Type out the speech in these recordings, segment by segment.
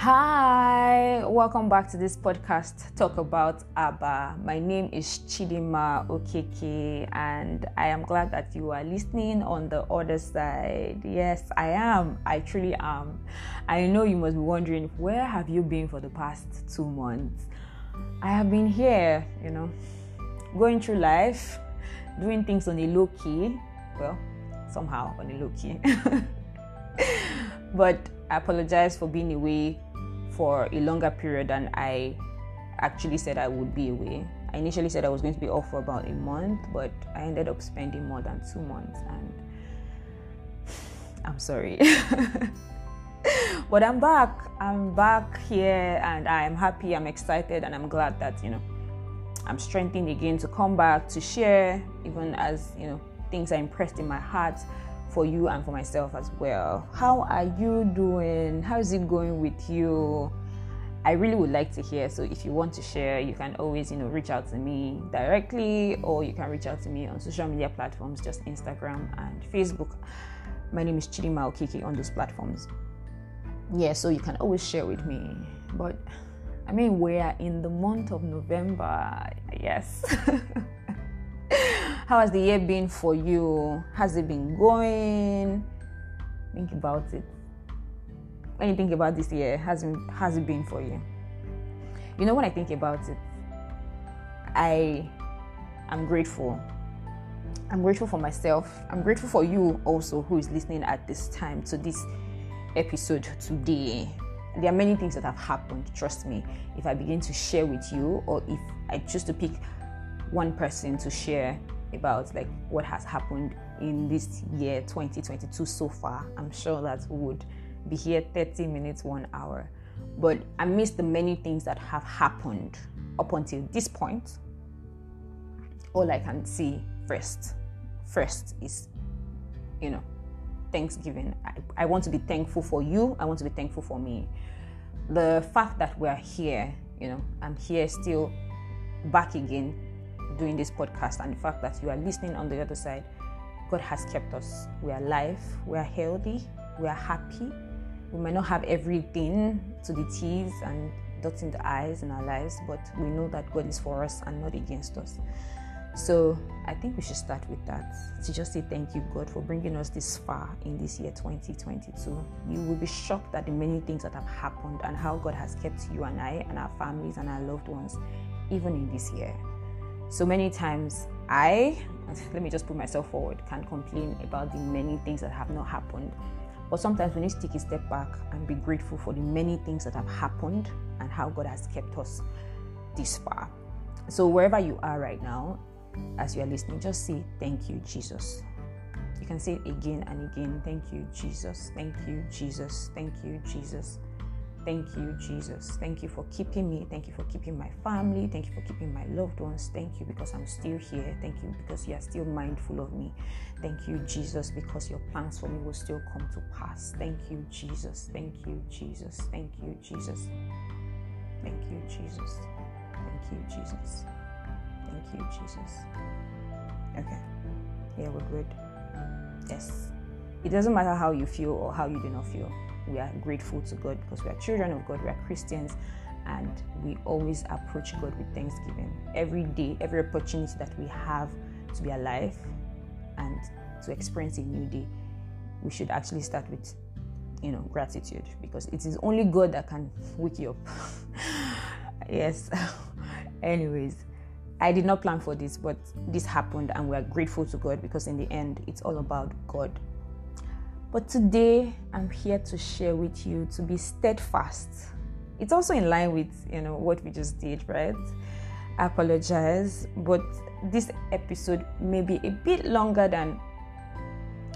Hi, welcome back to this podcast, Talk About ABBA. My name is Chidima Okeke, and I am glad that you are listening on the other side. Yes, I am. I truly am. I know you must be wondering, where have you been for the past two months? I have been here, you know, going through life, doing things on a low key. Well, somehow on a low key. but I apologize for being away for a longer period than I actually said I would be away. I initially said I was going to be off for about a month, but I ended up spending more than two months, and I'm sorry. but I'm back. I'm back here, and I'm happy. I'm excited, and I'm glad that you know I'm strengthened again to come back to share, even as you know things are impressed in my heart for you and for myself as well. How are you doing? How is it going with you? I really would like to hear. So if you want to share, you can always, you know, reach out to me directly or you can reach out to me on social media platforms, just Instagram and Facebook. My name is Chidima Okeke on those platforms. Yeah, so you can always share with me. But I mean, we're in the month of November. Yes. How has the year been for you? Has it been going? Think about it. When you think about this year, has it, has it been for you? You know, when I think about it, I am grateful. I'm grateful for myself. I'm grateful for you also who is listening at this time to this episode today. There are many things that have happened, trust me. If I begin to share with you, or if I choose to pick one person to share about like what has happened in this year 2022 so far. I'm sure that we would be here 30 minutes one hour. But amidst the many things that have happened up until this point all i can see first first is you know thanksgiving. I, I want to be thankful for you. I want to be thankful for me. The fact that we're here you know i'm here still back again doing this podcast and the fact that you are listening on the other side, God has kept us. We are alive, we are healthy, we are happy. We may not have everything to the T's and dotting the I's in our lives, but we know that God is for us and not against us. So I think we should start with that to just say thank you, God, for bringing us this far in this year 2022. You will be shocked at the many things that have happened and how God has kept you and I and our families and our loved ones, even in this year. So many times I, let me just put myself forward, can complain about the many things that have not happened. But sometimes we need to take a step back and be grateful for the many things that have happened and how God has kept us this far. So wherever you are right now, as you are listening, just say thank you, Jesus. You can say it again and again. Thank you, Jesus. Thank you, Jesus. Thank you, Jesus. Thank you, Jesus. Thank you for keeping me. Thank you for keeping my family. Thank you for keeping my loved ones. Thank you because I'm still here. Thank you because you are still mindful of me. Thank you, Jesus, because your plans for me will still come to pass. Thank you, Jesus. Thank you, Jesus. Thank you, Jesus. Thank you, Jesus. Thank you, Jesus. Thank you, Jesus. Okay. Yeah, we're good. Yes. It doesn't matter how you feel or how you do not feel we are grateful to God because we are children of God, we are Christians, and we always approach God with thanksgiving. Every day, every opportunity that we have to be alive and to experience a new day, we should actually start with you know gratitude because it is only God that can wake you up. yes. Anyways, I did not plan for this, but this happened, and we are grateful to God because in the end, it's all about God but today I'm here to share with you to be steadfast. It's also in line with, you know, what we just did, right? I apologize, but this episode may be a bit longer than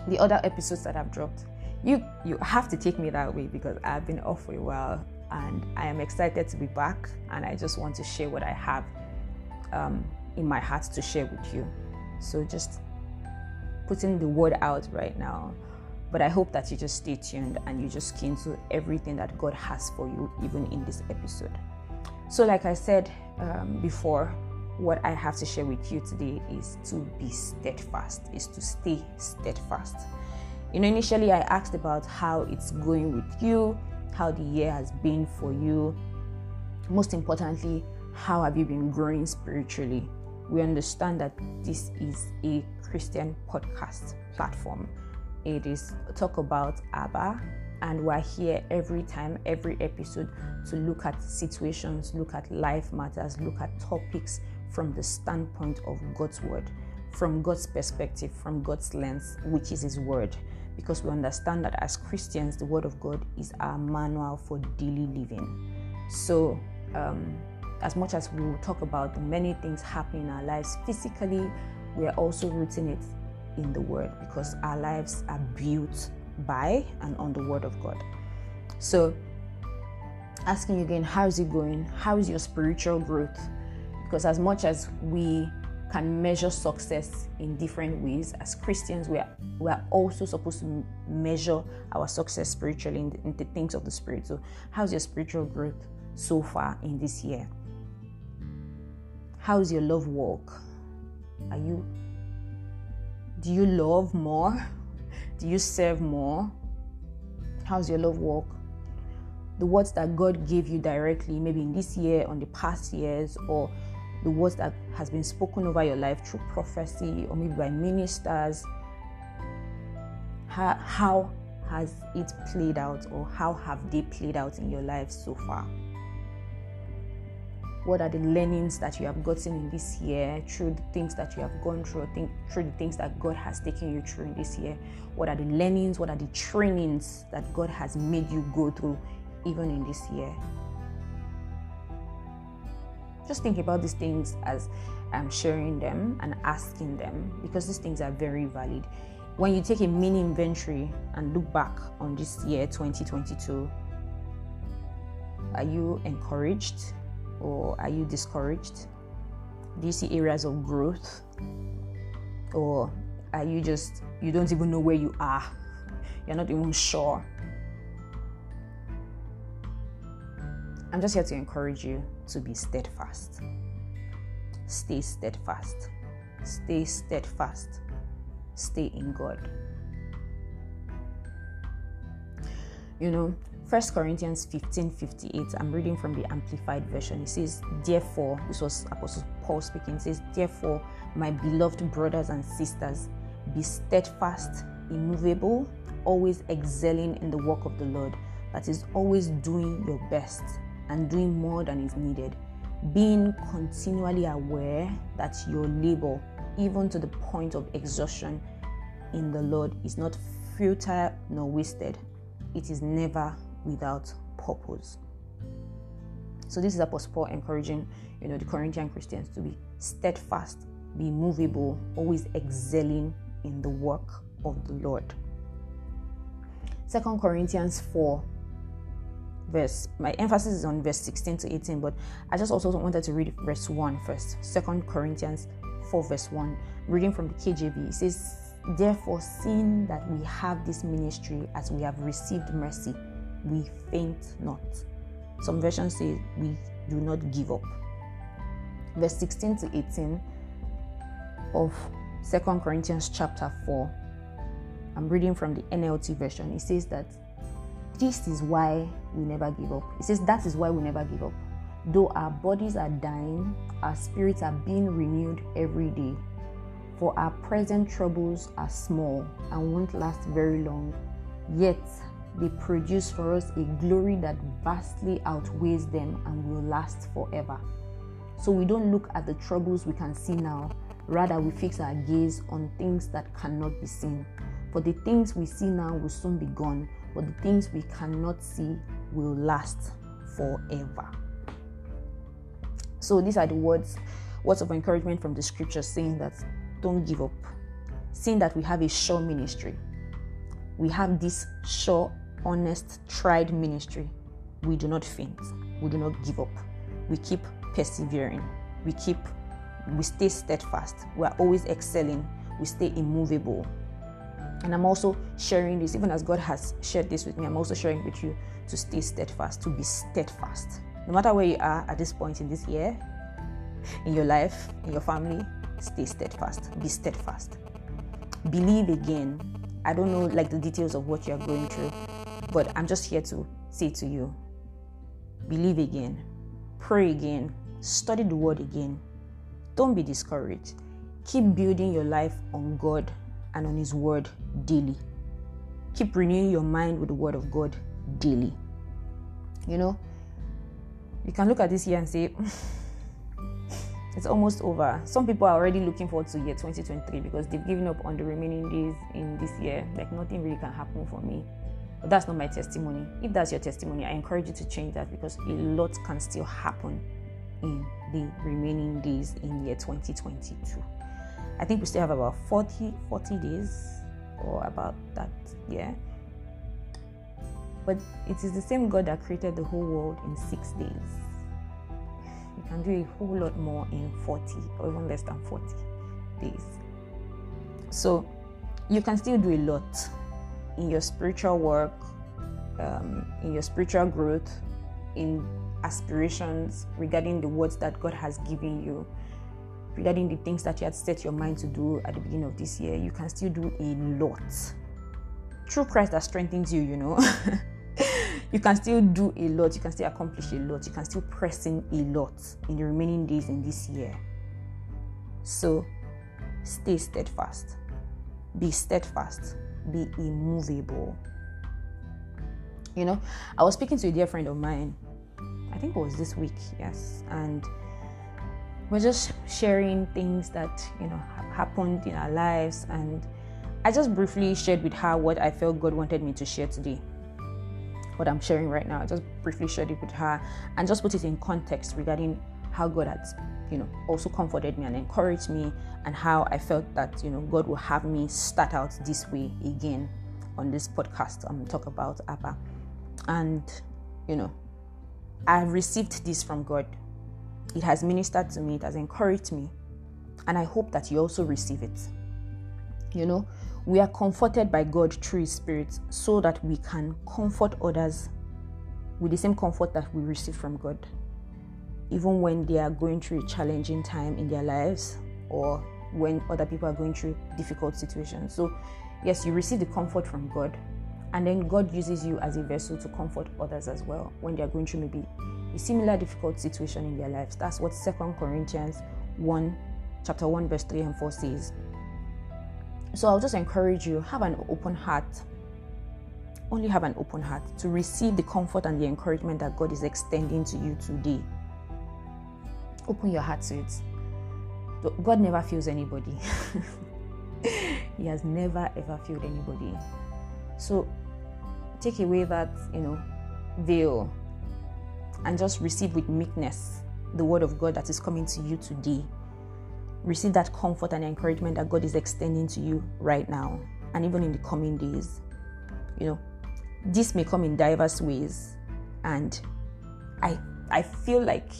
the other episodes that I've dropped. You you have to take me that way because I've been off for a while and I am excited to be back and I just want to share what I have um, in my heart to share with you. So just putting the word out right now. But I hope that you just stay tuned and you just key to everything that God has for you, even in this episode. So, like I said um, before, what I have to share with you today is to be steadfast, is to stay steadfast. You know, initially I asked about how it's going with you, how the year has been for you. Most importantly, how have you been growing spiritually? We understand that this is a Christian podcast platform. It is talk about Abba, and we're here every time, every episode to look at situations, look at life matters, look at topics from the standpoint of God's word, from God's perspective, from God's lens, which is His word because we understand that as Christians, the Word of God is our manual for daily living. So, um, as much as we will talk about the many things happening in our lives physically, we are also rooting it in the Word because our lives are built by and on the Word of God. So, asking again, how is it going? How is your spiritual growth? Because as much as we can measure success in different ways. As Christians, we are, we are also supposed to measure our success spiritually in the, in the things of the Spirit. So, how's your spiritual growth so far in this year? How's your love walk? Are you do you love more? Do you serve more? How's your love walk? The words that God gave you directly, maybe in this year, on the past years, or the words that has been spoken over your life through prophecy or maybe by ministers how, how has it played out or how have they played out in your life so far what are the learnings that you have gotten in this year through the things that you have gone through think, through the things that god has taken you through in this year. What are the learnings what are the trainings that god has made you go through even in this year? Just think about these things as I'm sharing them and asking them because these things are very valid. When you take a mini inventory and look back on this year 2022, are you encouraged or are you discouraged? Do you see areas of growth? Or are you just, you don't even know where you are? You're not even sure. I'm just here to encourage you to be steadfast. Stay steadfast. Stay steadfast. Stay in God. You know, First Corinthians 15 58, I'm reading from the Amplified Version. It says, Therefore, this was Apostle Paul speaking, it says, Therefore, my beloved brothers and sisters, be steadfast, immovable, always excelling in the work of the Lord, that is, always doing your best and doing more than is needed. Being continually aware that your labor, even to the point of exhaustion in the Lord, is not futile nor wasted. It is never without purpose. So this is Apostle Paul encouraging, you know, the Corinthian Christians to be steadfast, be movable, always excelling in the work of the Lord. Second Corinthians 4 verse my emphasis is on verse 16 to 18 but i just also wanted to read verse 1 first second corinthians 4 verse 1 reading from the kjv it says therefore seeing that we have this ministry as we have received mercy we faint not some versions say we do not give up verse 16 to 18 of second corinthians chapter 4 i'm reading from the nlt version it says that this is why we never give up. It says that is why we never give up. Though our bodies are dying, our spirits are being renewed every day. For our present troubles are small and won't last very long, yet they produce for us a glory that vastly outweighs them and will last forever. So we don't look at the troubles we can see now, rather, we fix our gaze on things that cannot be seen. For the things we see now will soon be gone, but the things we cannot see will last forever. So these are the words, words of encouragement from the scripture saying that don't give up. Seeing that we have a sure ministry. We have this sure, honest, tried ministry. We do not faint. We do not give up. We keep persevering. We keep we stay steadfast. We are always excelling. We stay immovable. And I'm also sharing this, even as God has shared this with me, I'm also sharing with you to stay steadfast, to be steadfast. No matter where you are at this point in this year, in your life, in your family, stay steadfast. Be steadfast. Believe again. I don't know like the details of what you're going through, but I'm just here to say to you believe again, pray again, study the word again. Don't be discouraged. Keep building your life on God and on His word daily. Keep renewing your mind with the word of God daily. You know, you can look at this year and say, it's almost over. Some people are already looking forward to year 2023 because they've given up on the remaining days in this year. Like nothing really can happen for me. But that's not my testimony. If that's your testimony, I encourage you to change that because a lot can still happen in the remaining days in year 2022. I think we still have about 40 40 days or about that, yeah. But it is the same God that created the whole world in 6 days you can do a whole lot more in 40 or even less than 40 days. So you can still do a lot in your spiritual work, um, in your spiritual growth, in aspirations regarding the words that God has given you, regarding the things that you had set your mind to do at the beginning of this year. You can still do a lot. Through Christ that strengthens you, you know. you can still do a lot, you can still accomplish a lot, you can still press in a lot in the remaining days in this year. So stay steadfast, be steadfast, be immovable. You know, I was speaking to a dear friend of mine, I think it was this week, yes, and we're just sharing things that you know happened in our lives and I just briefly shared with her what I felt God wanted me to share today what I'm sharing right now. I just briefly shared it with her and just put it in context regarding how God has, you know, also comforted me and encouraged me, and how I felt that you know God will have me start out this way again on this podcast. I'm um, talk about Abba, and you know, I've received this from God. It has ministered to me. It has encouraged me, and I hope that you also receive it. You know, we are comforted by God through His Spirit so that we can comfort others with the same comfort that we receive from God. Even when they are going through a challenging time in their lives or when other people are going through difficult situations. So, yes, you receive the comfort from God, and then God uses you as a vessel to comfort others as well when they are going through maybe a similar difficult situation in their lives. That's what Second Corinthians 1, chapter 1, verse 3 and 4 says. So I'll just encourage you have an open heart. Only have an open heart to receive the comfort and the encouragement that God is extending to you today. Open your heart to it. God never feels anybody. he has never ever failed anybody. So take away that, you know, veil and just receive with meekness the word of God that is coming to you today receive that comfort and encouragement that God is extending to you right now and even in the coming days. You know, this may come in diverse ways. And I I feel like,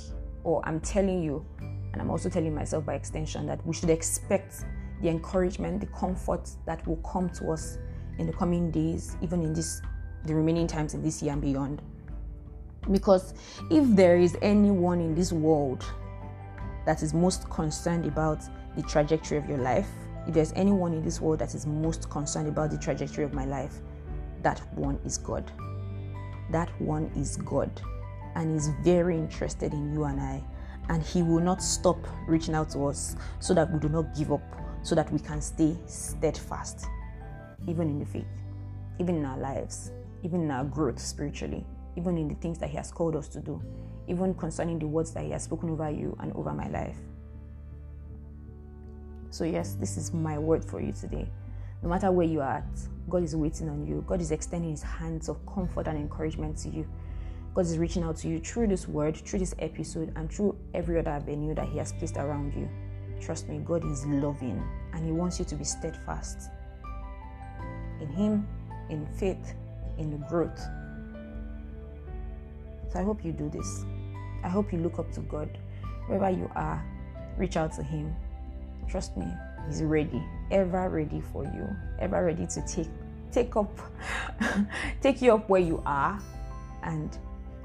or I'm telling you, and I'm also telling myself by extension that we should expect the encouragement, the comfort that will come to us in the coming days, even in this the remaining times in this year and beyond. Because if there is anyone in this world that is most concerned about the trajectory of your life, if there's anyone in this world that is most concerned about the trajectory of my life, that one is God. That one is God. And is very interested in you and I. And He will not stop reaching out to us so that we do not give up, so that we can stay steadfast, even in the faith, even in our lives, even in our growth spiritually, even in the things that He has called us to do even concerning the words that He has spoken over you and over my life. So, yes, this is my word for you today. No matter where you are at, God is waiting on you. God is extending His hands of comfort and encouragement to you. God is reaching out to you through this word, through this episode, and through every other avenue that He has placed around you. Trust me, God is loving and He wants you to be steadfast in Him, in faith, in the growth. So I hope you do this. I hope you look up to God. Wherever you are, reach out to Him. Trust me, He's ready, ever ready for you, ever ready to take take up take you up where you are and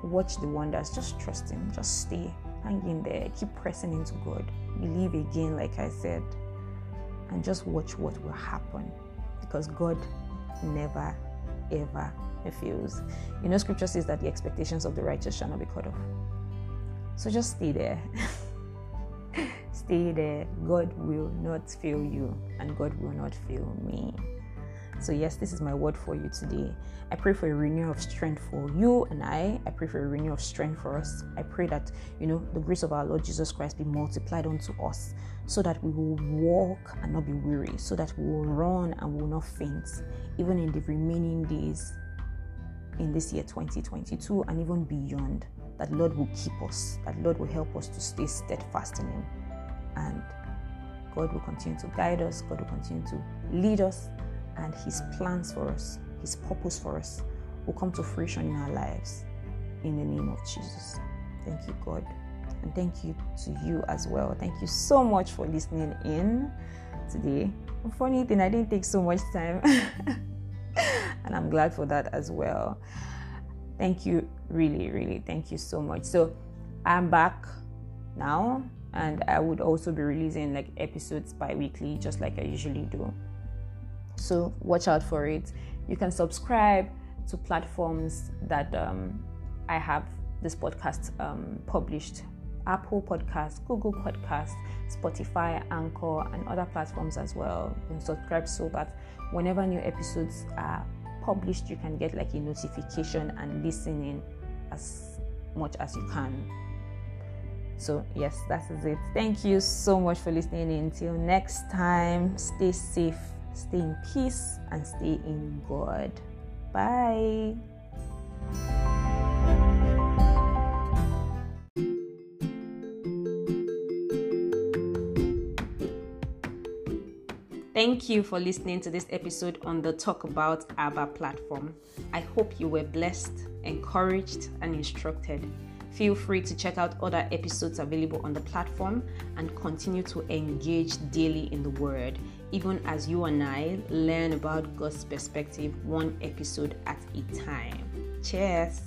watch the wonders. Just trust Him. Just stay. Hang in there. Keep pressing into God. Believe again, like I said. And just watch what will happen. Because God never ever feels. You know, scripture says that the expectations of the righteous shall not be cut off. So just stay there. stay there. God will not fail you, and God will not fail me. So, yes, this is my word for you today. I pray for a renewal of strength for you and I. I pray for a renewal of strength for us. I pray that, you know, the grace of our Lord Jesus Christ be multiplied unto us so that we will walk and not be weary, so that we will run and will not faint, even in the remaining days in this year 2022 and even beyond. That Lord will keep us, that Lord will help us to stay steadfast in Him. And God will continue to guide us, God will continue to lead us, and His plans for us, His purpose for us will come to fruition in our lives. In the name of Jesus. Thank you, God. And thank you to you as well. Thank you so much for listening in today. Funny thing, I didn't take so much time. and I'm glad for that as well. Thank you, really, really, thank you so much. So I'm back now, and I would also be releasing like episodes bi weekly, just like I usually do. So watch out for it. You can subscribe to platforms that um, I have this podcast um, published Apple Podcasts, Google Podcasts, Spotify, Anchor, and other platforms as well. Can subscribe so that whenever new episodes are published, you can get like a notification and listen in as much as you can. So, yes, that is it. Thank you so much for listening. Until next time, stay safe, stay in peace, and stay in God. Bye. Thank you for listening to this episode on the Talk About Abba platform. I hope you were blessed, encouraged, and instructed. Feel free to check out other episodes available on the platform and continue to engage daily in the Word, even as you and I learn about God's perspective one episode at a time. Cheers!